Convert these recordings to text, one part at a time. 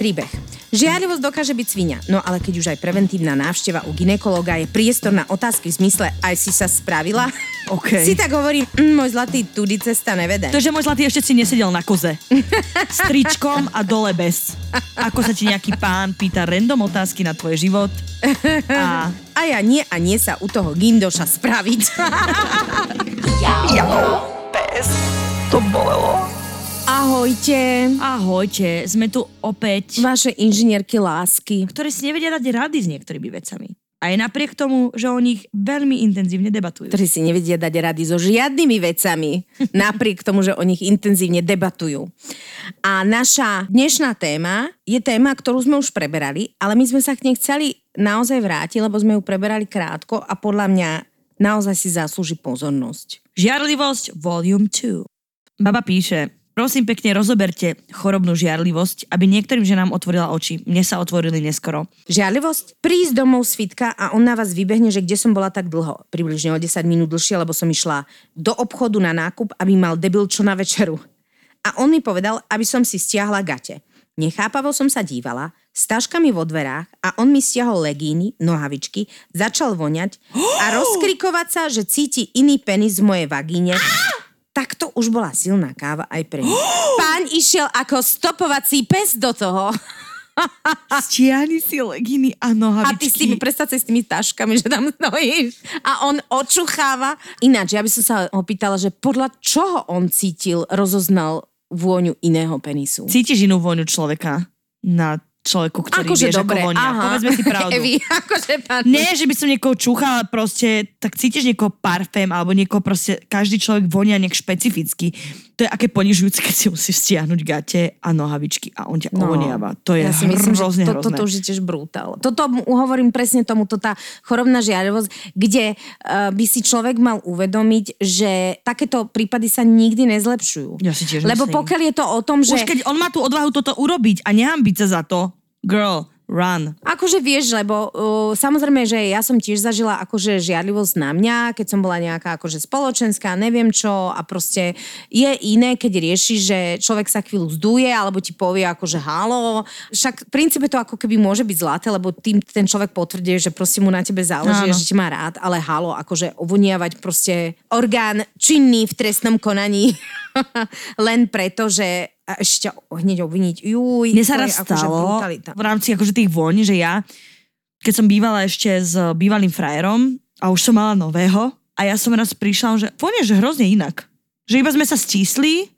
Príbeh. Žiarlivosť dokáže byť svinia, no ale keď už aj preventívna návšteva u ginekologa je priestor na otázky v zmysle aj si sa spravila, OK. si tak hovorím, mm, môj zlatý, tudy cesta nevede. To, že môj zlatý ešte si nesedel na koze. S tričkom a dole bez. Ako sa ti nejaký pán pýta random otázky na tvoj život. A A ja nie a nie sa u toho gindoša spraviť. to bolelo. Ahojte, Ahojte, sme tu opäť, vaše inžinierky lásky. ktoré si nevedia dať rady s niektorými vecami. Aj napriek tomu, že o nich veľmi intenzívne debatujú. ktorí si nevedia dať rady so žiadnymi vecami, napriek tomu, že o nich intenzívne debatujú. A naša dnešná téma je téma, ktorú sme už preberali, ale my sme sa k nej chceli naozaj vrátiť, lebo sme ju preberali krátko a podľa mňa naozaj si zaslúži pozornosť. Žiarlivosť Volume 2. Baba píše, prosím pekne rozoberte chorobnú žiarlivosť, aby niektorým ženám otvorila oči. Mne sa otvorili neskoro. Žiarlivosť? Prísť domov z fitka a on na vás vybehne, že kde som bola tak dlho. Približne o 10 minút dlhšie, lebo som išla do obchodu na nákup, aby mal debil čo na večeru. A on mi povedal, aby som si stiahla gate. Nechápavo som sa dívala, s taškami vo dverách a on mi stiahol legíny, nohavičky, začal voňať a rozkrikovať sa, že cíti iný penis v mojej vagíne. Tak to už bola silná káva aj pre mňa. Pán išiel ako stopovací pes do toho. Stiahni si leginy a A nohavičky. ty s tými, predstav sa s tými taškami, že tam stojíš a on očucháva. Ináč, ja by som sa opýtala, že podľa čoho on cítil, rozoznal vôňu iného penisu. Cítiš inú vôňu človeka na človeku, ktorý Akože vieš, dobre, ako vonia. aha. Povedzme si pravdu. Evi, akože pán... Nie, že by som niekoho čúchala, proste, tak cítiš niekoho parfém, alebo niekoho proste, každý človek vonia nejak špecificky. To je aké ponižujúce, keď si musíš stiahnuť gate a nohavičky a on ťa no, ovoniava. To je ja si myslím, hrozne že to, hrozné. toto už je tiež brutál. Toto hovorím presne tomu, to tá chorobná žiarivosť, kde uh, by si človek mal uvedomiť, že takéto prípady sa nikdy nezlepšujú. Ja si tiež Lebo myslím. pokiaľ je to o tom, že... Už keď on má tú odvahu toto urobiť a nehambiť sa za to, girl, run. Akože vieš, lebo uh, samozrejme, že ja som tiež zažila akože žiarlivosť na mňa, keď som bola nejaká akože spoločenská, neviem čo a proste je iné, keď rieši, že človek sa chvíľu zduje alebo ti povie akože halo. Však v princípe to ako keby môže byť zlaté, lebo tým ten človek potvrdí, že proste mu na tebe záleží, Áno. že ťa má rád, ale halo, akože ovoniavať proste orgán činný v trestnom konaní len preto, že a ešte ťa hneď obviniť. Juj, Mne sa raz akože stalo brutalita. v rámci akože tých vôň, že ja, keď som bývala ešte s bývalým frajerom a už som mala nového a ja som raz prišla, že vonia, že hrozne inak. Že iba sme sa stísli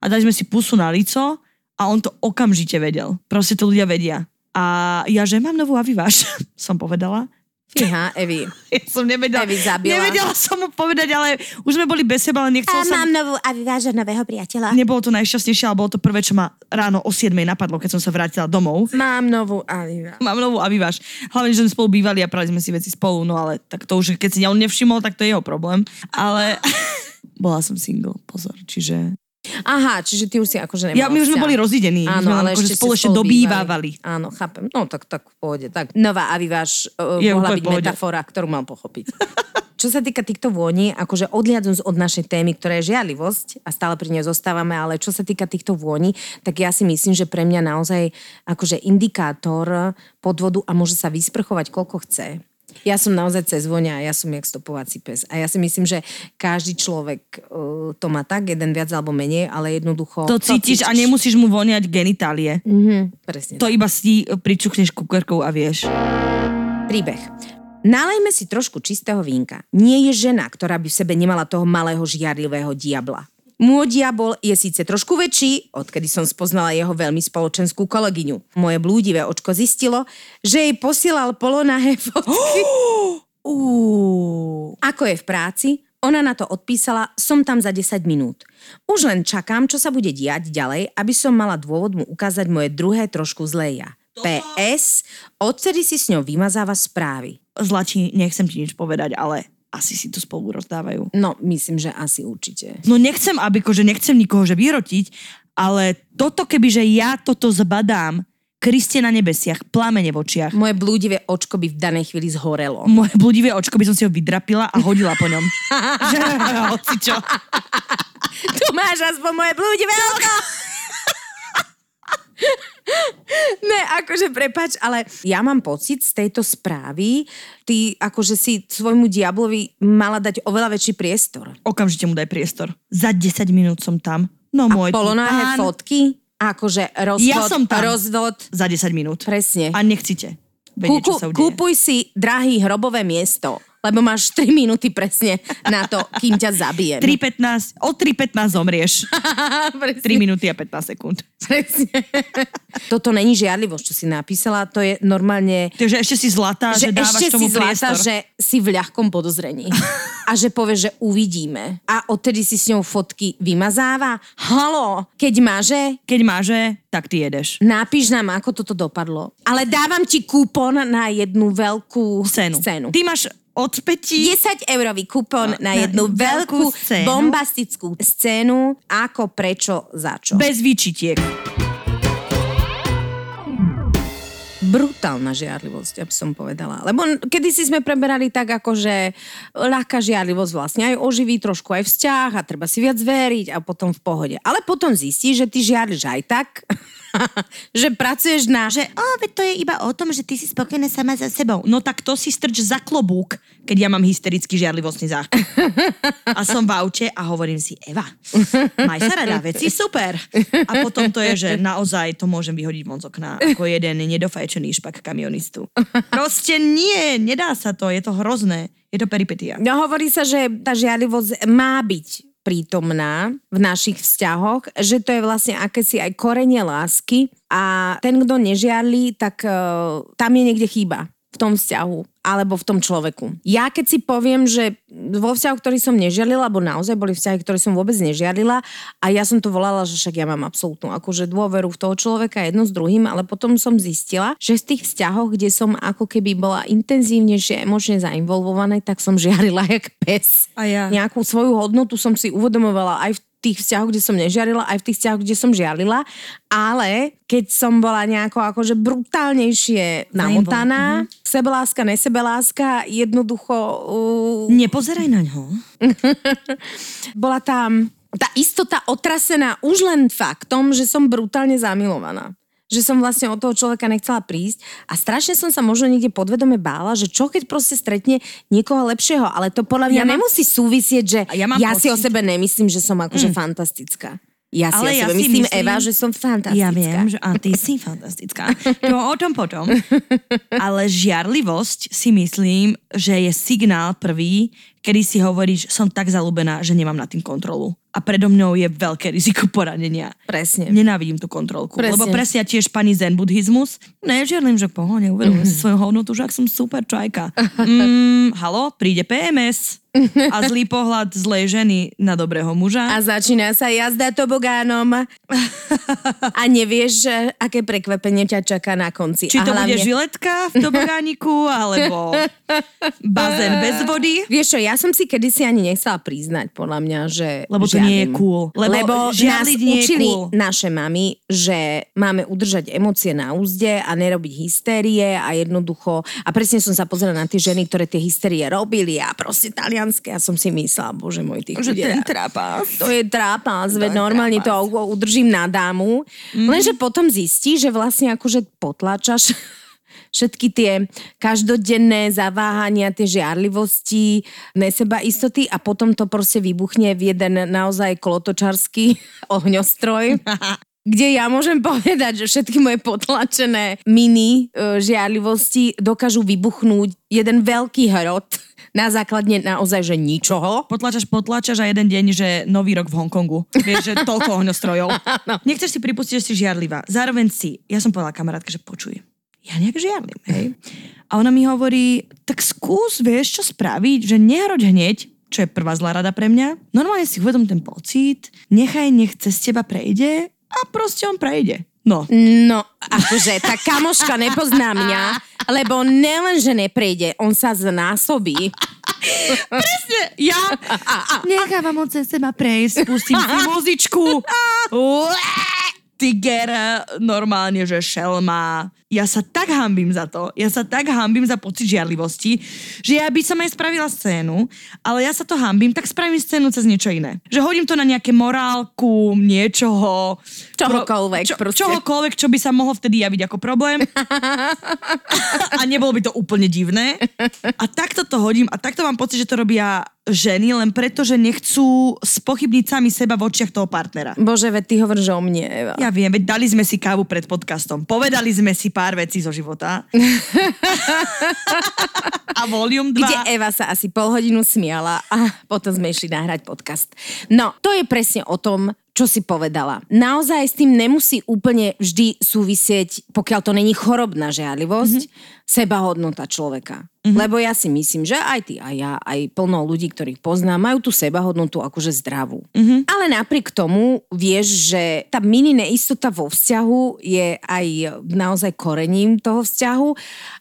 a dali sme si pusu na lico a on to okamžite vedel. Proste to ľudia vedia. A ja, že mám novú aviváž, som povedala. Fíha, Evi. Ja som nevedela, Evi zabila. nevedela som mu povedať, ale už sme boli bez seba, ale nechcela som... novú a vyváža nového priateľa. Nebolo to najšťastnejšie, ale bolo to prvé, čo ma ráno o 7 napadlo, keď som sa vrátila domov. Mám novú Aviva. Mám novú aviváž. Hlavne, že sme spolu bývali a prali sme si veci spolu, no ale tak to už, keď si on nevšimol, tak to je jeho problém. Ale bola som single, pozor, čiže... Aha, čiže ty už si akože nemala Ja, my už sme boli rozidení, Áno, ale akože spolu ešte spolu dobývávali. Áno, chápem. No tak, tak v pohode. Tak nová Aviváž uh, Je mohla byť pohode. metafora, ktorú mal pochopiť. Čo sa týka týchto vôni, akože odliadnúc od našej témy, ktorá je žiarlivosť a stále pri nej zostávame, ale čo sa týka týchto vôni, tak ja si myslím, že pre mňa naozaj akože indikátor podvodu a môže sa vysprchovať koľko chce. Ja som naozaj cez vonia, ja som jak stopovací pes. A ja si myslím, že každý človek uh, to má tak, jeden viac alebo menej, ale jednoducho... To cítiš a nemusíš mu voniať genitálie. Mhm, presne. To iba si pričuchneš kukerkou a vieš. Príbeh. Nalejme si trošku čistého vínka. Nie je žena, ktorá by v sebe nemala toho malého žiarlivého diabla. Môj diabol je síce trošku väčší, odkedy som spoznala jeho veľmi spoločenskú kolegyňu. Moje blúdivé očko zistilo, že jej posielal polonahé fotky. Ako je v práci, ona na to odpísala, som tam za 10 minút. Už len čakám, čo sa bude diať ďalej, aby som mala dôvod mu ukázať moje druhé trošku zlé ja. PS, odtedy si s ňou vymazáva správy. Zlači, nechcem ti nič povedať, ale asi si to spolu rozdávajú. No, myslím, že asi určite. No nechcem, aby, že nechcem nikoho že vyrotiť, ale toto keby, že ja toto zbadám, Kriste na nebesiach, plamene v očiach. Moje blúdivé očko by v danej chvíli zhorelo. Moje blúdivé očko by som si ho vydrapila a hodila po ňom. že, hoci čo. Tu máš aspoň moje blúdivé oko. Ne, akože prepač, ale ja mám pocit z tejto správy, ty akože si svojmu diablovi mala dať oveľa väčší priestor. Okamžite mu daj priestor. Za 10 minút som tam. No A môj polonáhe pán, fotky, akože rozvod, Ja som tam. rozvod, Za 10 minút. presne. A nechcite. Vedieť, Kúku, kúpuj si, drahý, hrobové miesto, lebo máš 3 minúty presne na to, kým ťa zabijem. 3.15, o 3.15 zomrieš. presne. 3 minúty a 15 sekúnd. Presne. Toto není žiadlivosť, čo si napísala, to je normálne Takže ešte si zlatá, že, že dávaš ešte tomu si priestor. že si v ľahkom podozrení. A že povie, že uvidíme. A odtedy si s ňou fotky vymazáva. Halo, keď máže, Keď máže, tak ty jedeš. napíš nám, ako toto dopadlo. Ale dávam ti kupón na jednu veľkú Scénu. scénu. Ty máš odpätí 10 eurový kupón na na jednu veľkú veľkú scénu. bombastickú scénu. Ako, prečo, za čo. bez výčitiek. brutálna žiarlivosť, aby som povedala. Lebo kedy si sme preberali tak, ako že ľahká žiarlivosť vlastne aj oživí trošku aj vzťah a treba si viac veriť a potom v pohode. Ale potom zistíš, že ty žiarliš aj tak, že pracuješ na... Že, o, veď to je iba o tom, že ty si spokojná sama za sebou. No tak to si strč za klobúk, keď ja mám hysterický žiarlivostný záchvat. A som v aute a hovorím si, Eva, maj sa rada, veci super. A potom to je, že naozaj to môžem vyhodiť von z okna ako jeden nedofajčený špak kamionistu. Proste nie, nedá sa to, je to hrozné. Je to peripetia. No hovorí sa, že tá žiarlivosť má byť prítomná v našich vzťahoch, že to je vlastne akési aj korenie lásky a ten, kto nežiarlí, tak uh, tam je niekde chyba v tom vzťahu alebo v tom človeku. Ja keď si poviem, že vo vzťahu, ktorý som nežiarlila, alebo naozaj boli vzťahy, ktoré som vôbec nežiarlila a ja som to volala, že však ja mám absolútnu akože dôveru v toho človeka jedno s druhým, ale potom som zistila, že z tých vzťahov, kde som ako keby bola intenzívnejšie emočne zainvolvovaná, tak som žiarila jak pes. A ja. Nejakú svoju hodnotu som si uvedomovala aj v tých vzťahoch, kde som nežiarila, aj v tých vzťahoch, kde som žiarlila, ale keď som bola nejako akože brutálnejšie namotaná, sebeláska, nesebeláska, jednoducho uh, Nepozeraj na ňo. bola tam tá istota otrasená už len faktom, že som brutálne zamilovaná. Že som vlastne od toho človeka nechcela prísť a strašne som sa možno niekde podvedome bála, že čo keď proste stretne niekoho lepšieho, ale to podľa mňa Ja mám- nemusí súvisieť, že ja ja si o sebe nemyslím, že som akože fantastická. Ja si Ale ja si myslím, myslím- Eva, že som fantastická. Ja viem, že a ty si fantastická. To o tom potom. Ale žiarlivosť si myslím, že je signál prvý, kedy si hovoríš, som tak zalúbená, že nemám nad tým kontrolu. A predo mňou je veľké riziko poranenia. Presne. Nenávidím tú kontrolku. Presne. Lebo presne ja tiež pani zen buddhizmus. Nežiarlim, že pohode, uvedomujem si svoju hodnotu, že ak som super čajka. Mm, halo, príde PMS. A zlý pohľad zlej ženy na dobrého muža. A začína sa jazda tobogánom a nevieš, že aké prekvapenie ťa čaká na konci. Či to a bude žiletka v tobogániku, alebo bazén bez vody. Vieš čo, ja som si kedysi ani nechcela priznať, podľa mňa, že Lebo to nie je cool. Lebo Lebo nás nie je učili cool. naše mamy, že máme udržať emócie na úzde a nerobiť hystérie a jednoducho... A presne som sa pozerala na tie ženy, ktoré tie hystérie robili a proste talianské. A som si myslela, bože môj, tých Že ľudí- ten trápas. to je trápas, veď To je normálne to trápas. u- udržím na dámu. Mm. Lenže potom zistí, že vlastne akože potlačaš všetky tie každodenné zaváhania, tie žiarlivosti, neseba istoty a potom to proste vybuchne v jeden naozaj klotočarský ohňostroj. kde ja môžem povedať, že všetky moje potlačené mini e, žiarlivosti dokážu vybuchnúť jeden veľký hrot na základne naozaj, že ničoho. Potlačaš, potlačaš a jeden deň, že nový rok v Hongkongu. Vieš, že toľko ohňostrojov. Nechceš si pripustiť, že si žiarlivá. Zároveň si, ja som povedala kamarátke, že počuj, ja nejak žiarlim, hej. A ona mi hovorí, tak skús, vieš, čo spraviť, že nehroď hneď, čo je prvá zlá rada pre mňa. Normálne si uvedom ten pocit, nechaj, nech cez teba prejde a proste on prejde. No, No, akože tá kamoška nepozná mňa, lebo nelen, že neprejde, on sa znásobí. ja nechávam od cez seba prejsť, spustím si muzičku. Ué, Tiger, normálne, že šelma, ja sa tak hambím za to, ja sa tak hambím za pocit žiarlivosti, že ja by som aj spravila scénu, ale ja sa to hambím, tak spravím scénu cez niečo iné. Že hodím to na nejaké morálku, niečoho. Čohokoľvek čo, proste. Čohokoľvek, čo by sa mohlo vtedy javiť ako problém. a nebolo by to úplne divné. A takto to hodím a takto mám pocit, že to robia ženy len preto, že nechcú spochybniť sami seba v očiach toho partnera. Bože, veď ty hovoríš o mne, Eva. Ja viem, veď dali sme si kávu pred podcastom. Povedali sme si pár vecí zo života. a Volume 2. Kde Eva sa asi pol hodinu smiala a potom sme išli nahrať podcast. No, to je presne o tom, čo si povedala. Naozaj s tým nemusí úplne vždy súvisieť, pokiaľ to není chorobná žiarlivosť, mm-hmm. sebahodnota človeka. Mm-hmm. Lebo ja si myslím, že aj ty, aj ja, aj plno ľudí, ktorých poznám, majú tú sebahodnotu akože zdravú. Mm-hmm. Ale napriek tomu vieš, že tá mini neistota vo vzťahu je aj naozaj korením toho vzťahu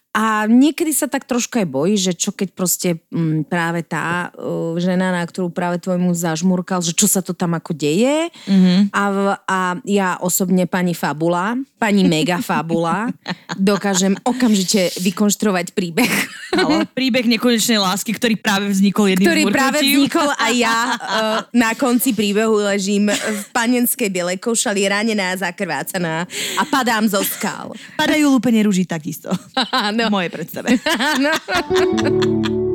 a niekedy sa tak trošku aj bojí, že čo keď proste m, práve tá uh, žena, na ktorú práve tvoj muž zažmurkal, že čo sa to tam ako deje. Mm-hmm. A, v, a ja osobne pani Fabula, pani Mega Fabula, dokážem okamžite vykonštruovať príbeh. Ale príbeh nekonečnej lásky, ktorý práve vznikol jedným Ktorý zmurknutím. práve vznikol a ja uh, na konci príbehu ležím v panenskej bielej košali, ranená, zakrvácaná a padám zo skal. Padajú lúpenie rúží takisto. Áno. V mojej predstave.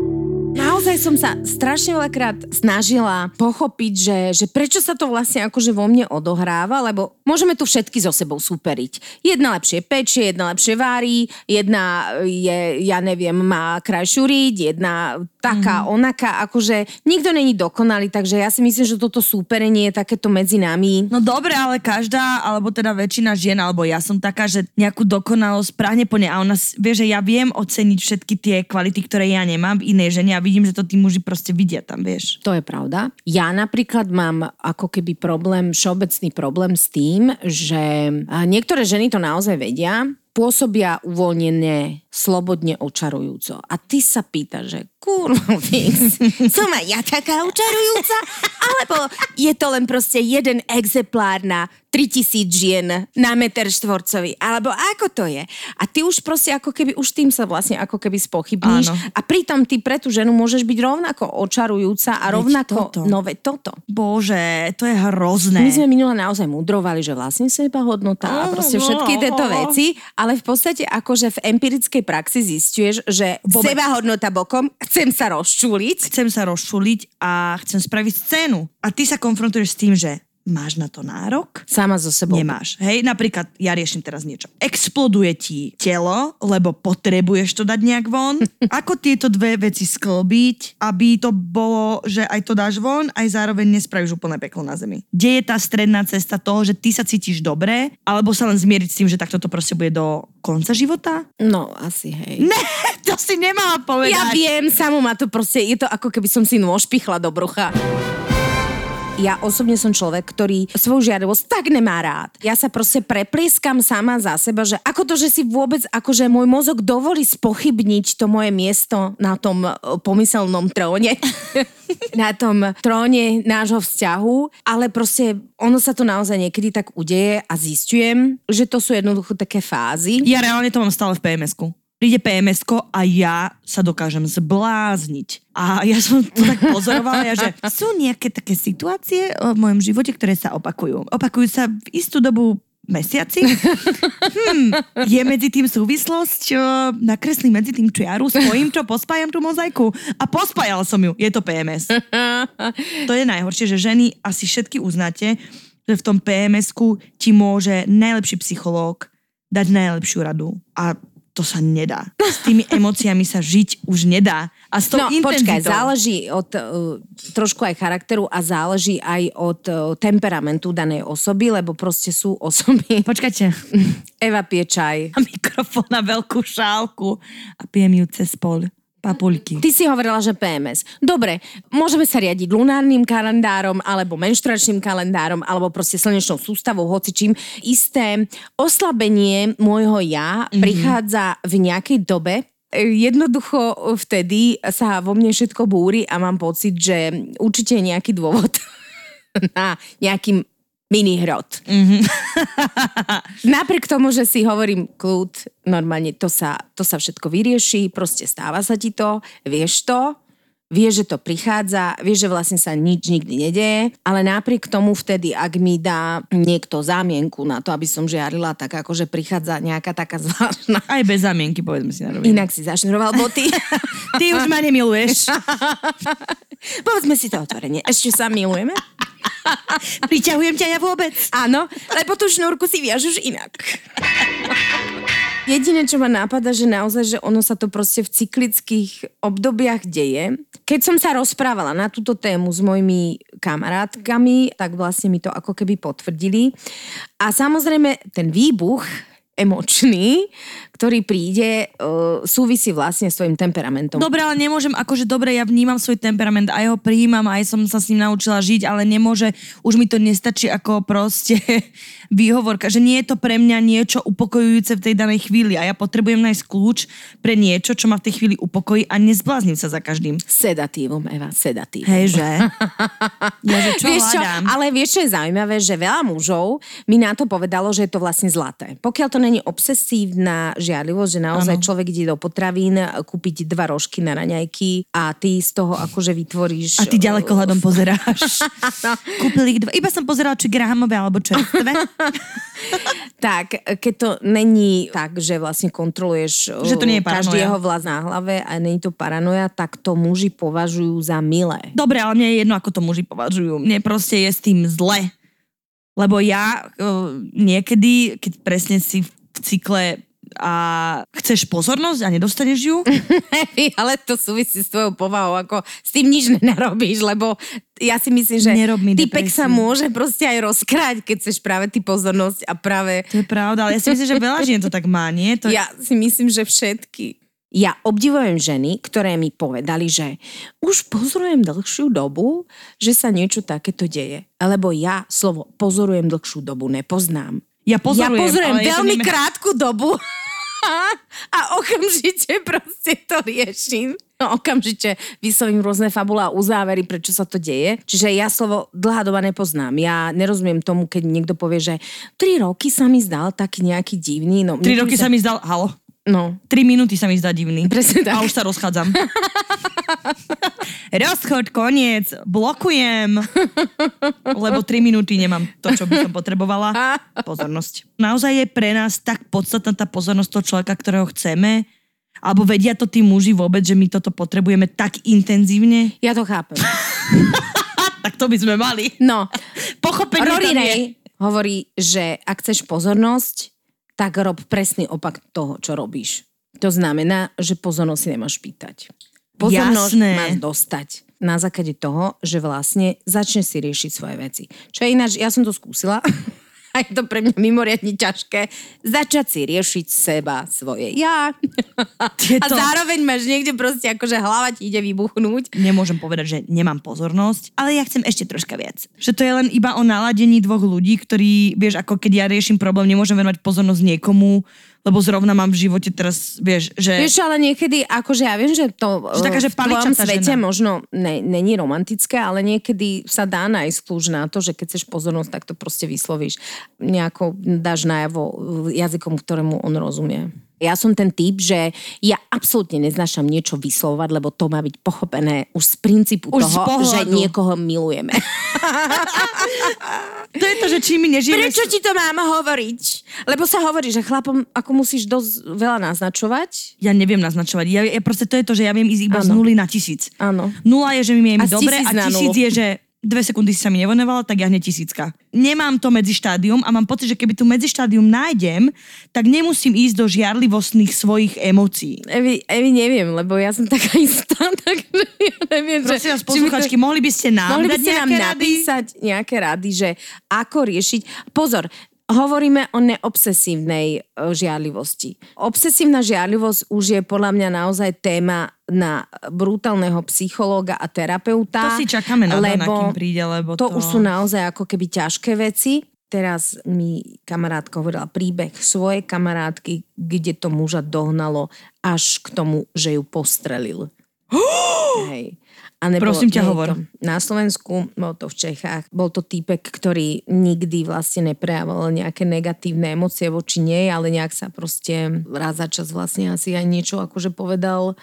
Naozaj som sa strašne veľakrát snažila pochopiť, že, že prečo sa to vlastne akože vo mne odohráva, lebo môžeme tu všetky so sebou superiť. Jedna lepšie pečie, jedna lepšie vári, jedna je, ja neviem, má krajšiu riť, jedna taká, mm. onaká, akože nikto není dokonalý, takže ja si myslím, že toto súperenie je takéto medzi nami. No dobre, ale každá, alebo teda väčšina žien, alebo ja som taká, že nejakú dokonalosť práhne po nej a ona vie, že ja viem oceniť všetky tie kvality, ktoré ja nemám v inej žene a vidím, že to tí muži proste vidia tam, vieš. To je pravda. Ja napríklad mám ako keby problém, všeobecný problém s tým, že a niektoré ženy to naozaj vedia, pôsobia uvoľnene, slobodne očarujúco. A ty sa pýta, že kurva, fix, som aj ja taká očarujúca? Alebo je to len proste jeden exemplár na 3000 žien na meter štvorcový? Alebo ako to je? A ty už proste ako keby, už tým sa vlastne ako keby spochybníš. Áno. A pritom ty pre tú ženu môžeš byť rovnako očarujúca a Veď rovnako toto. nové toto. Bože, to je hrozné. My sme minule naozaj mudrovali, že vlastne seba hodnota a proste všetky tieto veci, ale v podstate akože v empirickej praxi zistuješ, že Vôbec. seba hodnota bokom, chcem sa rozčúliť, Chcem sa rozšuliť a chcem spraviť scénu. A ty sa konfrontuješ s tým, že máš na to nárok? sama so sebou. Nemáš. Hej, napríklad ja riešim teraz niečo. Exploduje ti telo, lebo potrebuješ to dať nejak von. Ako tieto dve veci sklbiť, aby to bolo, že aj to dáš von, aj zároveň nespravíš úplne peklo na zemi. Kde je tá stredná cesta toho, že ty sa cítiš dobre, alebo sa len zmieriť s tým, že takto to proste bude do konca života? No, asi hej. Ne, to si nemala povedať. Ja viem, samo ma to proste, je to ako keby som si nôž pichla do brucha. Ja osobne som človek, ktorý svoju žiadosť tak nemá rád. Ja sa proste preplieskam sama za seba, že ako to, že si vôbec, akože môj mozog dovolí spochybniť to moje miesto na tom e, pomyselnom tróne. na tom tróne nášho vzťahu, ale proste ono sa to naozaj niekedy tak udeje a zistujem, že to sú jednoducho také fázy. Ja reálne to mám stále v PMS-ku. Príde pms a ja sa dokážem zblázniť. A ja som to tak pozorovala, ja, že sú nejaké také situácie v mojom živote, ktoré sa opakujú. Opakujú sa v istú dobu mesiaci. Hmm, je medzi tým súvislosť, čo nakreslím medzi tým čiaru, spojím čo, pospájam tú mozaiku. A pospájal som ju. Je to PMS. To je najhoršie, že ženy asi všetky uznáte, že v tom PMS-ku ti môže najlepší psychológ dať najlepšiu radu. A to sa nedá. S tými emóciami sa žiť už nedá. A s tou No počkaj, intenzitou. záleží od uh, trošku aj charakteru a záleží aj od uh, temperamentu danej osoby, lebo proste sú osoby. Počkajte. Eva pije čaj. A mikrofón na veľkú šálku a pijem ju cez pol papulky. Ty si hovorila, že PMS. Dobre, môžeme sa riadiť lunárnym kalendárom, alebo menštruačným kalendárom, alebo proste slnečnou sústavou, hocičím. Isté oslabenie môjho ja mm-hmm. prichádza v nejakej dobe, Jednoducho vtedy sa vo mne všetko búri a mám pocit, že určite je nejaký dôvod na nejaký mini hrot. Mm-hmm. Napriek tomu, že si hovorím kľud, normálne to sa, to sa všetko vyrieši, proste stáva sa ti to, vieš to, vieš, že to prichádza, vieš, že vlastne sa nič nikdy nedeje, ale napriek tomu vtedy, ak mi dá niekto zámienku na to, aby som žiarila, tak akože prichádza nejaká taká zvláštna. Aj bez zámienky, povedzme si na rovinu. Inak si zašnuroval boty. Ty už ma nemiluješ. povedzme si to otvorene. Ešte sa milujeme? Priťahujem ťa ja vôbec. Áno, lebo tú šnúrku si viažeš inak. Jediné, čo ma nápada, že naozaj, že ono sa to proste v cyklických obdobiach deje. Keď som sa rozprávala na túto tému s mojimi kamarátkami, tak vlastne mi to ako keby potvrdili. A samozrejme, ten výbuch emočný, ktorý príde, uh, súvisí vlastne s tvojim temperamentom. Dobre, ale nemôžem, akože dobre, ja vnímam svoj temperament, aj ho prijímam, aj som sa s ním naučila žiť, ale nemôže, už mi to nestačí ako proste výhovorka, že nie je to pre mňa niečo upokojujúce v tej danej chvíli a ja potrebujem nájsť kľúč pre niečo, čo ma v tej chvíli upokojí a nezblázním sa za každým. Sedatívom, Eva, sedatívom. Hej, že? ja, že čo vieš čo, ale vieš, čo je zaujímavé, že veľa mužov mi na to povedalo, že je to vlastne zlaté. Pokiaľ to není obsesívna žiarlivosť, že naozaj Áno. človek ide do potravín kúpiť dva rožky na raňajky a ty z toho akože vytvoríš... A ty ďaleko hľadom pozeráš. Kúpili ich dva. Iba som pozerala, či grahamové alebo čerstvé. Tak, keď to není tak, že vlastne kontroluješ Že to nie je každý paranoja. jeho vlast na hlave a není to paranoja, tak to muži považujú za milé. Dobre, ale mne je jedno, ako to muži považujú. Mne proste je s tým zle. Lebo ja uh, niekedy, keď presne si v cykle a chceš pozornosť a nedostaneš ju, Ale to súvisí s tvojou povahou, ako s tým nič nenarobíš, lebo ja si myslím, že Nerob mi typek sa môže proste aj rozkráť, keď chceš práve ty pozornosť a práve to je pravda, ale ja si myslím, že veľa žien to tak má, nie? To, ja si myslím, že všetky. Ja obdivujem ženy, ktoré mi povedali, že už pozorujem dlhšiu dobu, že sa niečo takéto deje. Lebo ja slovo pozorujem dlhšiu dobu nepoznám. ja pozorujem, ja pozorujem veľmi neme- krátku dobu a okamžite proste to riešim. No, okamžite vyslovím rôzne fabule a uzávery, prečo sa to deje. Čiže ja slovo dlhá doba nepoznám. Ja nerozumiem tomu, keď niekto povie, že tri roky sa mi zdal taký nejaký divný. No, Tri roky sa mi zdal, halo, No, tri minúty sa mi zdá divný. Presne tak. A už sa rozchádzam. Rozchod, koniec, blokujem. Lebo tri minúty nemám to, čo by som potrebovala. Pozornosť. Naozaj je pre nás tak podstatná tá pozornosť toho človeka, ktorého chceme, alebo vedia to tí muži vôbec, že my toto potrebujeme tak intenzívne? ja to chápem. Tak to by sme mali. No, Pochopenie Rory. Ray hovorí, že ak chceš pozornosť, tak rob presný opak toho, čo robíš. To znamená, že pozornosť si nemáš pýtať. Pozornosť Jasné. máš dostať na základe toho, že vlastne začne si riešiť svoje veci. Čo je ináč, ja som to skúsila a je to pre mňa mimoriadne ťažké začať si riešiť seba, svoje ja. Tieto- A zároveň máš niekde proste akože hlava ti ide vybuchnúť. Nemôžem povedať, že nemám pozornosť, ale ja chcem ešte troška viac. Že to je len iba o naladení dvoch ľudí, ktorí, vieš, ako keď ja riešim problém, nemôžem venovať pozornosť niekomu, lebo zrovna mám v živote teraz, vieš, že... Vieš, ale niekedy, akože ja viem, že to Že taká, že v tvojom svete žena. možno ne, není romantické, ale niekedy sa dá nájsť kľúč na to, že keď chceš pozornosť, tak to proste vyslovíš. Nejako dáš najavo jazykom, ktorému on rozumie. Ja som ten typ, že ja absolútne neznášam niečo vyslovať, lebo to má byť pochopené už z princípu Už z toho, že pohľadu. niekoho milujeme. To je to, že či my nežijeme... Prečo ti to mám hovoriť? Lebo sa hovorí, že chlapom ako musíš dosť veľa naznačovať. Ja neviem naznačovať. Ja, ja proste to je to, že ja viem ísť iba z Áno. nuly na tisíc. Áno. Nula je, že mi je mi z dobre a tisíc je, že dve sekundy si sa mi nevenovala, tak ja hneď tisícka. Nemám to medzi štádium a mám pocit, že keby tu medzi štádium nájdem, tak nemusím ísť do žiarlivostných svojich emócií. Evi, Evi, neviem, lebo ja som taká istá, takže ja neviem, Prosím že... vás, to- posluchačky, mohli by ste nám Mohli by ste nám rady? napísať nejaké rady, že ako riešiť... Pozor, hovoríme o neobsesívnej e, žiarlivosti. Obsesívna žiarlivosť už je podľa mňa naozaj téma na brutálneho psychológa a terapeuta. To si čakáme na to, na lebo kým príde, lebo to to... už sú naozaj ako keby ťažké veci. Teraz mi kamarátka hovorila príbeh svojej kamarátky, kde to muža dohnalo až k tomu, že ju postrelil. Hej. A nebolo, Prosím ťa, nie hovor. To na Slovensku, bol to v Čechách, bol to týpek, ktorý nikdy vlastne neprejavoval nejaké negatívne emócie voči nej, ale nejak sa proste raz za čas vlastne asi aj niečo akože povedal,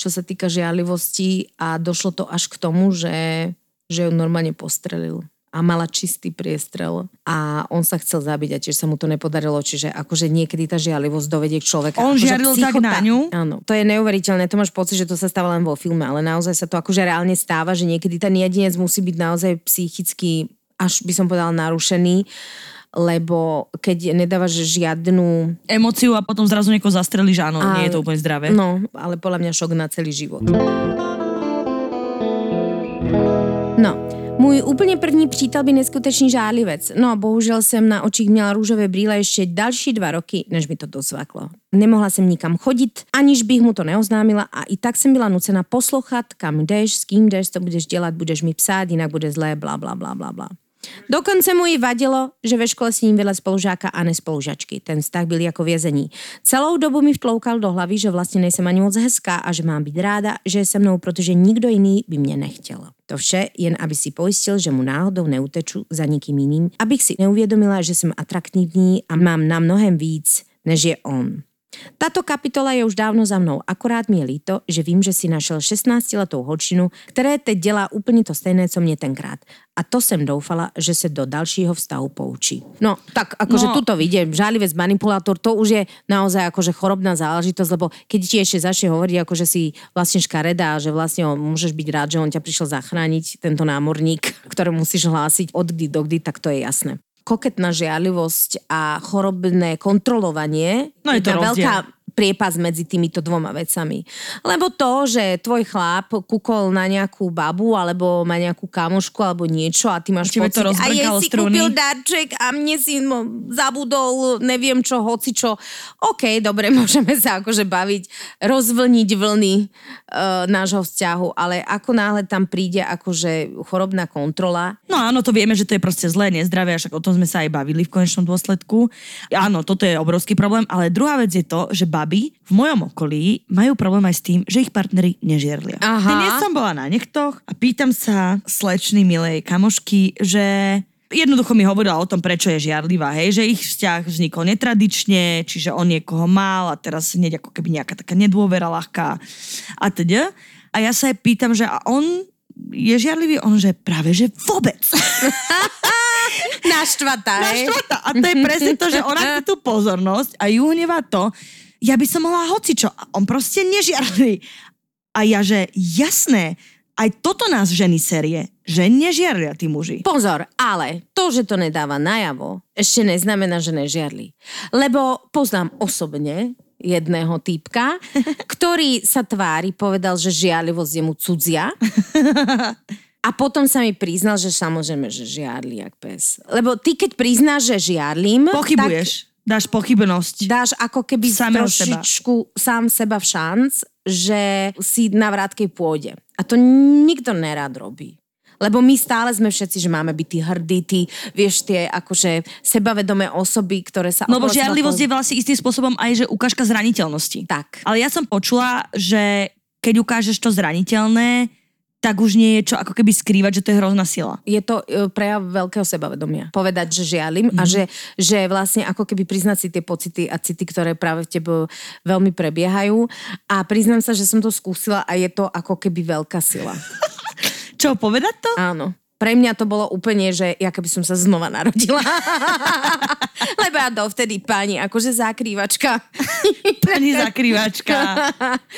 čo sa týka žiarlivosti a došlo to až k tomu, že, že ju normálne postrelil a mala čistý priestrel a on sa chcel zabiť a tiež sa mu to nepodarilo, čiže akože niekedy tá žiarlivosť dovedie k človeka. On akože žiarlil tak na ňu? Áno, to je neuveriteľné, to máš pocit, že to sa stáva len vo filme, ale naozaj sa to akože reálne stáva, že niekedy ten jedinec musí byť naozaj psychicky až by som povedala narušený, lebo keď nedávaš žiadnu... Emóciu a potom zrazu niekoho zastrelí, že áno, nie je to úplne zdravé. No, ale podľa mňa šok na celý život. No, můj úplně první přítel by neskutečný žárlivec. No bohužel jsem na očích měla růžové brýle ještě další dva roky, než mi to dozvaklo. Nemohla jsem nikam chodit, aniž bych mu to neoznámila a i tak jsem byla nucena poslouchat, kam jdeš, s kým jdeš, co budeš dělat, budeš mi psát, jinak bude zlé, bla, bla, bla, bla, bla. Dokonce mu i vadilo, že ve škole s ním vedle spolužáka a nespolužačky. Ten vztah byl jako vězení. Celou dobu mi vtloukal do hlavy, že vlastně nejsem ani moc hezká a že mám být ráda, že je se mnou, protože nikdo jiný by mě nechtěl. To vše jen, aby si pojistil, že mu náhodou neuteču za nikým jiným, abych si neuvědomila, že jsem atraktivní a mám na mnohem víc, než je on. Tato kapitola je už dávno za mnou, akorát mi je líto, že vím, že si našel 16-letou holčinu, které teď dělá úplně to stejné, co mě tenkrát. A to jsem doufala, že se do dalšího vztahu poučí. No, tak akože No. tuto vidím, žálivec manipulátor, to už je naozaj akože chorobná záležitosť, lebo keď ti ešte začne hovoriť, akože si vlastne škaredá, že vlastne on, môžeš byť rád, že on ťa prišiel zachrániť, tento námorník, ktoré musíš hlásiť od kdy do kdy, tak to je jasné koketná žiarlivosť a chorobné kontrolovanie No je to rozdiel. veľká priepas medzi týmito dvoma vecami. Lebo to, že tvoj chlap kúkol na nejakú babu alebo má nejakú kamošku alebo niečo a ty máš to pocit, a jej si struny." kúpil darček a mne si mo, zabudol neviem čo, hoci čo. OK, dobre, môžeme sa akože baviť, rozvlniť vlny uh, nášho vzťahu, ale ako náhle tam príde akože chorobná kontrola, No áno, to vieme, že to je proste zlé, nezdravé, však o tom sme sa aj bavili v konečnom dôsledku. Áno, toto je obrovský problém, ale druhá vec je to, že baby v mojom okolí majú problém aj s tým, že ich partneri nežierlia. Aha. Dnes som bola na niektoch a pýtam sa slečny milej kamošky, že jednoducho mi hovorila o tom, prečo je žiarlivá, hej, že ich vzťah vznikol netradične, čiže on niekoho mal a teraz hneď ako keby nejaká taká nedôvera ľahká a teda. A ja sa jej pýtam, že a on je žiarlivý? On, že práve, že vôbec. naštvatá? Naštvatá. A to je presne to, že ona chce tú pozornosť a ju hnevá to, ja by som mohla hocičo. A on proste nežiarlí. A ja, že jasné, aj toto nás ženy série, že nežiarlia tí muži. Pozor, ale to, že to nedáva najavo, ešte neznamená, že nežiarli. Lebo poznám osobne jedného týpka, ktorý sa tvári, povedal, že žiarlivosť je mu cudzia. A potom sa mi priznal, že samozrejme, že žiarli jak pes. Lebo ty, keď priznáš, že žiarlim, Pochybuješ. Dáš pochybnosť. dáš ako keby Samého seba. trošičku sám seba v šanc, že si na vrátkej pôde. A to nikto nerád robí. Lebo my stále sme všetci, že máme byť tí hrdí, tí, vieš, tie akože sebavedomé osoby, ktoré sa... Bo okolo seba žiarlivosť poz- je vlastne istým spôsobom aj, že ukážka zraniteľnosti. Tak. Ale ja som počula, že keď ukážeš to zraniteľné, tak už nie je čo ako keby skrývať, že to je hrozná sila. je to e, prejav veľkého sebavedomia. Povedať, že žialim Mhm. a že, že vlastne ako keby priznať si tie pocity a city, ktoré práve v tebe veľmi prebiehajú. A priznám sa, že som to skúsila a je to ako keby veľká sila. Čo, povedať to? Áno. Pre mňa to bolo úplne, že ja keby som sa znova narodila. Lebo ja dovtedy pani, akože zakrývačka. Pani zakrývačka.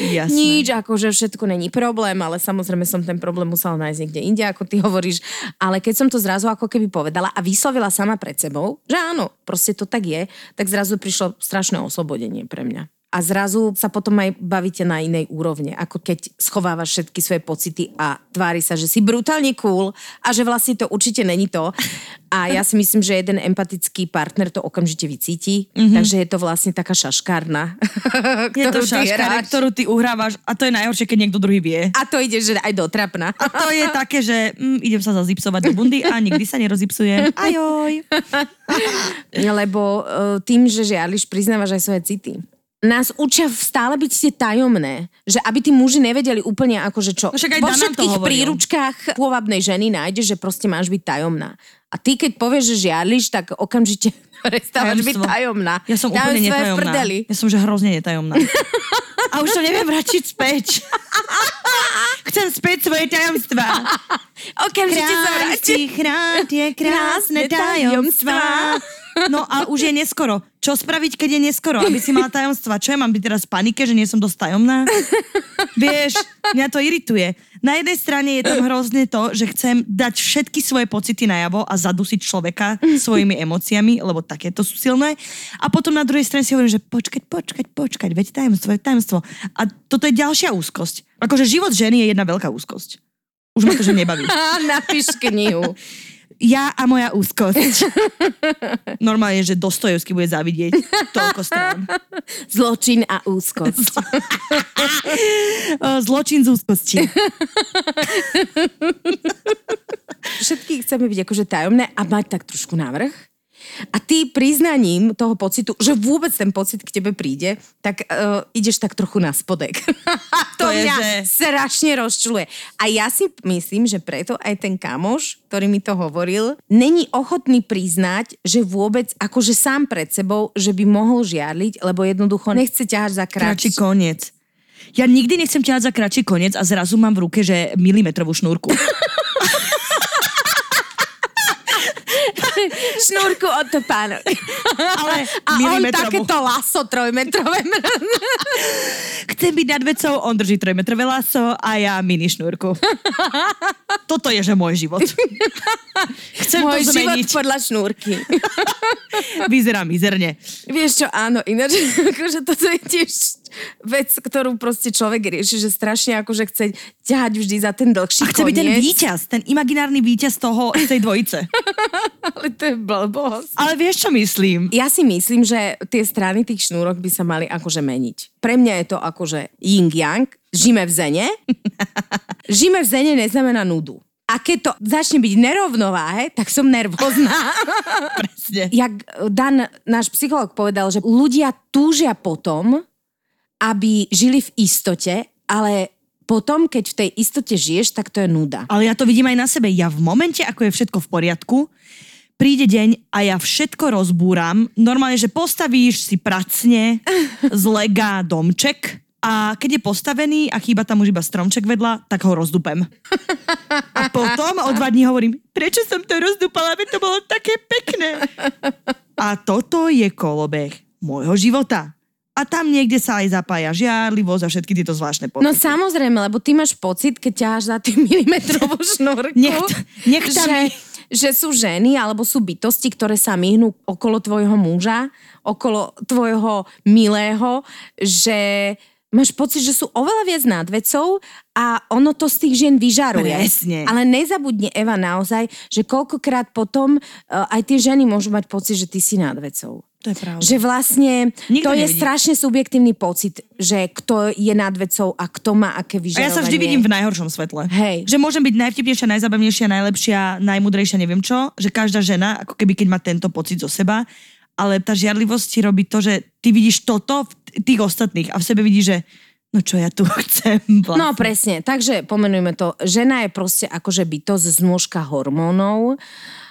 Jasné. Nič, akože všetko není problém, ale samozrejme som ten problém musela nájsť niekde inde, ako ty hovoríš. Ale keď som to zrazu ako keby povedala a vyslovila sama pred sebou, že áno, proste to tak je, tak zrazu prišlo strašné oslobodenie pre mňa. A zrazu sa potom aj bavíte na inej úrovne, ako keď schovávaš všetky svoje pocity a tvári sa, že si brutálne cool a že vlastne to určite není to. A ja si myslím, že jeden empatický partner to okamžite vycíti, mm-hmm. takže je to vlastne taká šaškárna. Je to hráš. ktorú ty uhrávaš a to je najhoršie, keď niekto druhý vie. A to ide, že aj do trapna. A to je také, že mm, idem sa zazipsovať do bundy a nikdy sa nerozipsujem. Ajoj. Lebo uh, tým, že žiarliš, priznávaš aj svoje city. Nás učia stále byť tie tajomné. Že aby tí muži nevedeli úplne akože čo. No však aj Vo všetkých príručkách pôvabnej ženy nájdeš, že proste máš byť tajomná. A ty keď povieš, že žiarliš, tak okamžite prestávaš byť tajomná. Ja som úplne netajomná. prdeli. Ja som že hrozne netajomná. A už to neviem vrátiť späť. Chcem späť svoje tajomstvá. Okamžite sa Chráň vráti. si, chráň tie krásne tajomstvá. No a už je neskoro. Čo spraviť, keď je neskoro, aby si mala tajomstva? Čo ja mám byť teraz v panike, že nie som dosť tajomná? Vieš, mňa to irituje. Na jednej strane je tam hrozne to, že chcem dať všetky svoje pocity najavo a zadusiť človeka svojimi emóciami, lebo takéto sú silné. A potom na druhej strane si hovorím, že počkať, počkať, počkať, veď tajomstvo, veď tajomstvo. A toto je ďalšia úzkosť. Akože život ženy je jedna veľká úzkosť. Už ma to, že nebaví. Napíš knihu. Ja a moja úzkosť. Normálne, že Dostojevský bude zavidieť toľko strán. Zločin a úzkosť. Zločin z úzkosti. Všetky chceme byť akože tajomné a mať tak trošku navrh. A ty priznaním toho pocitu, že vôbec ten pocit k tebe príde, tak uh, ideš tak trochu na spodek. to, To je, mňa že- strašne rozčuluje. A ja si myslím, že preto aj ten kamoš, ktorý mi to hovoril, není ochotný priznať, že vôbec akože sám pred sebou, že by mohol žiarliť, lebo jednoducho nechce ťahať za kratší. koniec. Ja nikdy nechcem ťahať za kratší koniec a zrazu mám v ruke, že milimetrovú šnúrku. Šnúrku od topánok. Ale A on takéto laso trojmetrové. Chcem byť nad vecou, on drží trojmetrové laso a ja mini šnúrku. Toto je, že môj život. Chcem Môj to život zmeniť. podľa šnúrky. Vyzerá mizerne. Vieš čo, áno, ináč, akože toto je tiež vec, ktorú proste človek rieši, že strašne akože chce ťahať vždy za ten dlhší A chce byť ten koniec. víťaz, ten imaginárny víťaz toho, z tej dvojice. Ale to je blbosť. Ale vieš, čo myslím? Ja si myslím, že tie strany tých šnúrok by sa mali akože meniť. Pre mňa je to akože yin-yang, žime v zene. žime v zene neznamená nudu. A keď to začne byť nerovnováhe, tak som nervózna. Presne. Jak Dan, náš psycholog povedal, že ľudia túžia potom, aby žili v istote, ale potom, keď v tej istote žiješ, tak to je nuda. Ale ja to vidím aj na sebe. Ja v momente, ako je všetko v poriadku, príde deň a ja všetko rozbúram. Normálne, že postavíš si pracne z lega domček a keď je postavený a chýba tam už iba stromček vedľa, tak ho rozdupem. A potom o dva dní hovorím, prečo som to rozdupala, veď to bolo také pekné. A toto je kolobeh môjho života. A tam niekde sa aj zapája žiarlivosť a všetky tieto zvláštne pocity. No samozrejme, lebo ty máš pocit, keď ťaháš za tým milimetrovú šnúrku, Nech, nech že, že sú ženy alebo sú bytosti, ktoré sa myhnú okolo tvojho muža, okolo tvojho milého, že máš pocit, že sú oveľa viac nad vecou a ono to z tých žien vyžaruje. Presne. Ale nezabudne Eva naozaj, že koľkokrát potom uh, aj tie ženy môžu mať pocit, že ty si nad vecou. To je pravda. Že vlastne Nikto to je nevidí. strašne subjektívny pocit, že kto je nad vecou a kto má aké A vyžarovanie. ja sa vždy vidím v najhoršom svetle. Hej. Že môžem byť najvtipnejšia, najzabavnejšia, najlepšia, najmudrejšia, neviem čo. Že každá žena, ako keby keď má tento pocit zo seba, ale tá žiarlivosť ti robí to, že ty vidíš toto v tých ostatných a v sebe vidíš, že no čo ja tu chcem vlastne. No presne, takže pomenujme to. Žena je proste akože bytosť z nôžka hormónov.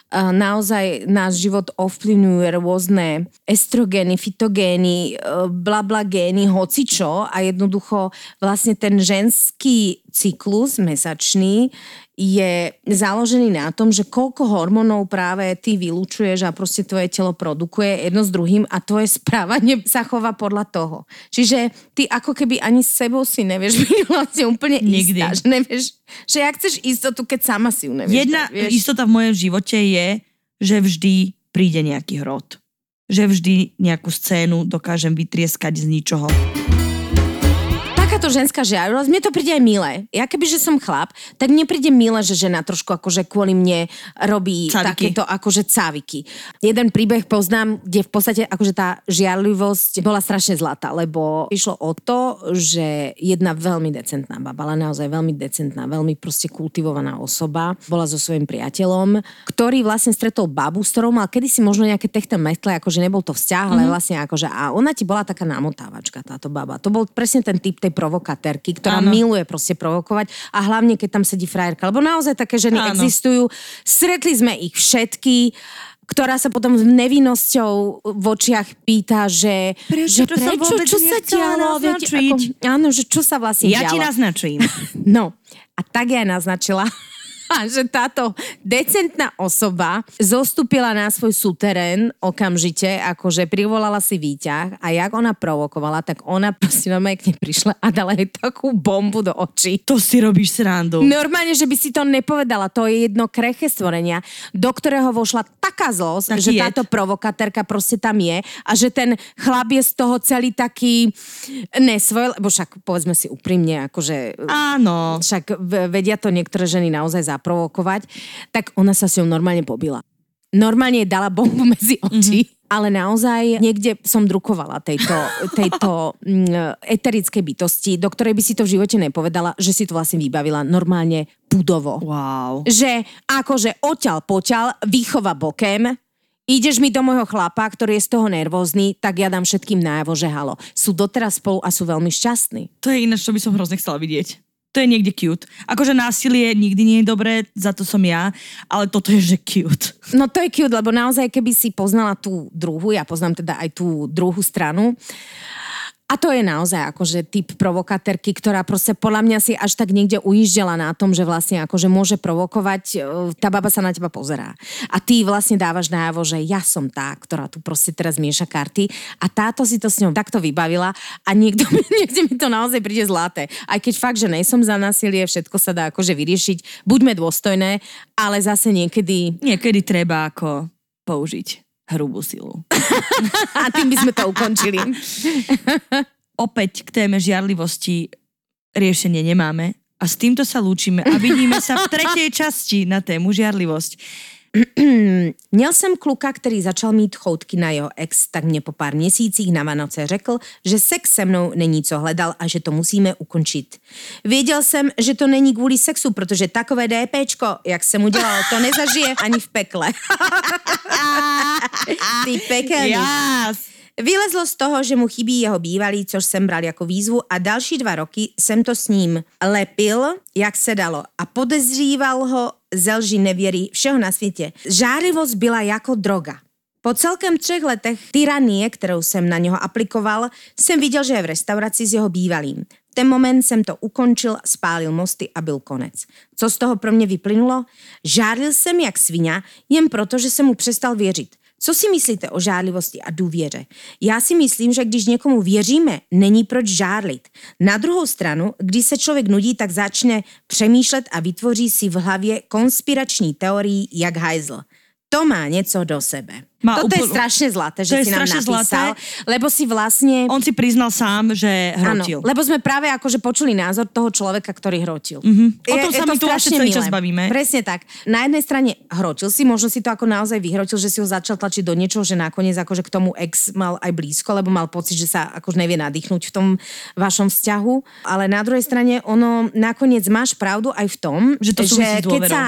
Naozaj náš život ovplyvňujú rôzne estrogény, fitogény, e, blablagény, hocičo a jednoducho vlastne ten ženský cyklus mesačný je založený na tom, že koľko hormónov práve ty vylúčuješ a proste tvoje telo produkuje jedno s druhým a tvoje správanie sa chová podľa toho. Čiže ty ako keby ani s sebou si nevieš byť vlastne úplne Nikdy. istá. Že nevieš, že jak chceš istotu, keď sama si ju nevieš. Jedna dať, istota v mojom živote je, že vždy príde nejaký hrot. Že vždy nejakú scénu dokážem vytrieskať z ničoho. Ženská žiarivosť, mne to príde aj milé. Ja keby, že som chlap, tak mne príde milé, že žena trošku akože kvôli mne robí Caviky. takéto akože cáviky. Jeden príbeh poznám, kde v podstate akože tá žiarlivosť bola strašne zlatá, lebo išlo o to, že jedna veľmi decentná baba, ale naozaj veľmi decentná, veľmi proste kultivovaná osoba, bola so svojím priateľom, ktorý vlastne stretol babu, s ktorou mal kedysi možno nejaké techno metle, akože nebol to vzťah, ale Mhm. vlastne akože a ona ti bola taká namotávačka, táto baba. To bol presne ten typ tej provokatérky, ktorá Áno. miluje proste provokovať a hlavne keď tam sedí frajerka, lebo naozaj také ženy Áno. existujú. Stretli sme ich všetky ktorá sa potom s nevinnosťou v očiach pýta, že Prečo? že som vôbec čo sa dialo, viete, ako, áno, že čo sa vlastne Ja dialo. ti naznačím. No, a tak ja naznačila, že táto decentná osoba zostúpila na svoj suterén okamžite, akože privolala si výťah a jak ona provokovala, tak ona proste normálne k nej prišla a dala jej takú bombu do očí. To si robíš srandu. Normálne, že by si to nepovedala, to je jedno kreché stvorenia, do ktorého vošla taká zlosť, že jed. táto provokatérka proste tam je a že ten chlap je z toho celý taký nesvoj, lebo však povedzme si úprimne, akože Áno. však vedia to niektoré ženy naozaj zaprovokovať, tak ona sa s ňou normálne pobila. Normálne jej dala bombu medzi oči. Mm-hmm. Ale naozaj niekde som drukovala tejto, tejto mm, eterickej bytosti, do ktorej by si to v živote nepovedala, že si to vlastne vybavila normálne budovo. Wow. Že akože oťal poťal, výchova bokem, ideš mi do môjho chlapa, ktorý je z toho nervózny, tak ja dám všetkým najavo, že halo. Sú doteraz spolu a sú veľmi šťastní. To je ináč, čo by som hrozne chcela vidieť. To je niekde cute. Akože násilie nikdy nie je dobré, za to som ja, ale toto je, že cute. No to je cute, lebo naozaj, keby si poznala tú druhu, ja poznám teda aj tú druhú stranu, a to je naozaj akože typ provokatérky, ktorá proste podľa mňa si až tak niekde ujíždela na tom, že vlastne akože môže provokovať, e, tá baba sa na teba pozerá. A ty vlastne dávaš najavo, že ja som tá, ktorá tu proste teraz mieša karty a táto si to s ňou takto vybavila a niekto, niekde mi to naozaj príde zlaté. Aj keď fakt, že nejsom za násilie, všetko sa dá akože vyriešiť, buďme dôstojné, ale zase niekedy Niekedy treba ako použiť hrubú silu. a tým by sme to ukončili. Opäť k téme žiarlivosti riešenie nemáme a s týmto sa lúčime a vidíme sa v tretej časti na tému žiarlivosť. Měl jsem kluka, který začal mít choutky na jeho ex, tak mě po pár měsících na Vánoce řekl, že sex se mnou není co hledal a že to musíme ukončit. Věděl jsem, že to není kvůli sexu, protože takové DPčko, jak jsem udělal, to nezažije ani v pekle. Ty pekelný. Yes. Vylezlo z toho, že mu chybí jeho bývalý, což jsem bral jako výzvu a další dva roky jsem to s ním lepil, jak se dalo a podezříval ho ze lži nevěry všeho na světě. Žárivost byla jako droga. Po celkem třech letech tyranie, kterou jsem na něho aplikoval, jsem viděl, že je v restauraci s jeho bývalým. V ten moment jsem to ukončil, spálil mosty a byl konec. Co z toho pro mě vyplynulo? Žárlil jsem jak svině, jen proto, že jsem mu přestal věřit. Co si myslíte o žárlivosti a důvěře? Já si myslím, že když někomu věříme, není proč žárlit. Na druhou stranu, když se člověk nudí, tak začne přemýšlet a vytvoří si v hlavě konspirační teorii jak hajzl. To má něco do sebe. Má Toto je úplnú- strašne zlaté, že To je si nám napísal, zlaté. lebo si vlastne... On si priznal sám, že Áno, hrotil. lebo sme práve akože počuli názor toho človeka, ktorý hrotil. Mhm. O Je- tom je sa to my tu vlastne celý čas bavíme. Presne tak. Na jednej strane hrotil si, možno si to ako naozaj vyhrotil, že si ho začal tlačiť do niečoho, že nakoniec akože k tomu ex mal aj blízko, lebo mal pocit, že sa akože nevie nadýchnuť v tom vašom vzťahu. Ale na druhej strane ono nakoniec máš pravdu aj v tom, Že to s keď sa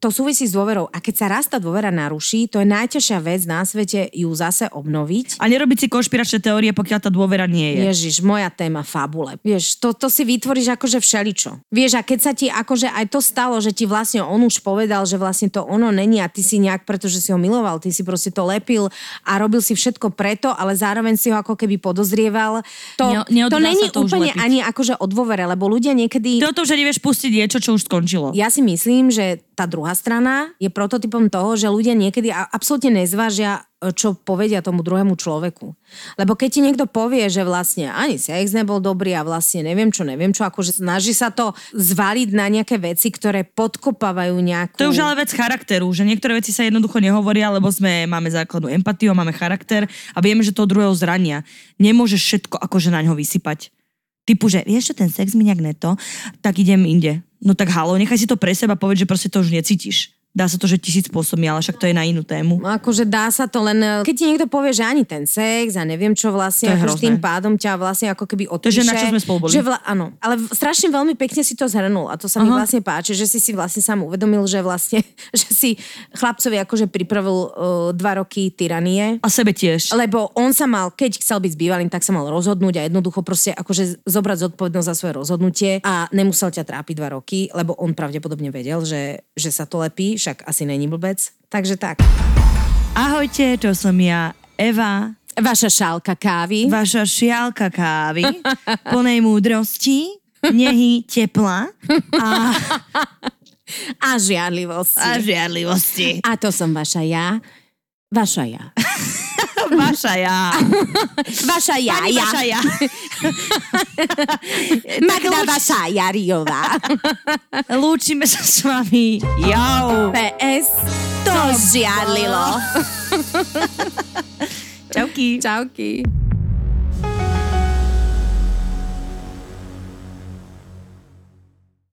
to súvisí s dôverou. A keď sa raz tá dôvera naruší, to je najťažšia vec na svete ju zase obnoviť. A nerobiť si konšpiračné teórie, pokiaľ tá dôvera nie je. Ježiš, moja téma fabule. Vieš, to, to si vytvoríš akože všeličo. Vieš, a keď sa ti akože aj to stalo, že ti vlastne on už povedal, že vlastne to ono není a ty si nejak, pretože si ho miloval, ty si proste to lepil a robil si všetko preto, ale zároveň si ho ako keby podozrieval. To, Ne- to není to úplne ani akože o dôvere, lebo ľudia niekedy... Ty o tom, že nevieš pustiť niečo, čo už skončilo. Ja si myslím, že tá druhá strana je prototypom toho, že ľudia niekedy absolútne nezvážia, e, čo povedia tomu druhému človeku. Lebo keď ti niekto povie, že vlastne ani sex nebol dobrý a vlastne neviem čo, neviem čo, akože snaží sa to zvaliť na nejaké veci, ktoré podkopávajú nejakú... To je už ale vec charakteru, že niektoré veci sa jednoducho nehovoria, lebo sme, máme základnú empatiu, máme charakter a vieme, že toho druhého zrania. Nemôžeš všetko akože na ňo vysypať. Ty Typu, že vieš čo, ten sex mi nejak neto, tak idem inde. No tak halo, nechaj si to pre seba povedať, že proste to už necítiš. Dá sa to, že tisíc spôsobmi, ale však to je na inú tému. Akože dá sa to len, keď ti niekto povie, že ani ten sex a neviem čo vlastne, akože tým pádom ťa vlastne ako keby odpíše. že na čo sme spolu boli. Že vla, áno, ale strašne veľmi pekne si to zhrnul a to sa mi Aha. vlastne páči, že si si vlastne sám uvedomil, že vlastne, že si chlapcovi akože pripravil uh, dva roky tyranie. A sebe tiež. Lebo on sa mal, keď chcel byť s bývalým, tak sa mal rozhodnúť a jednoducho proste akože zobrať zodpovednosť za svoje rozhodnutie a nemusel ťa trápiť dva roky, lebo on pravdepodobne vedel, že, že sa to lepí, však asi není blbec. Takže tak. Ahojte, to som ja, Eva, Vaša šálka kávy. vaša šialka kávy, plnej múdrosti, nehy, tepla a, a žiarlivosti. a žiarlivosti. A to som vaša ja. Vaša ja. Vaša ja. Vaša ja, Pani ja. vaša ja. Magda vaša Jariová. Lúčime sa s vami. Jau. PS. To žiarlilo. Čauky. Čauky.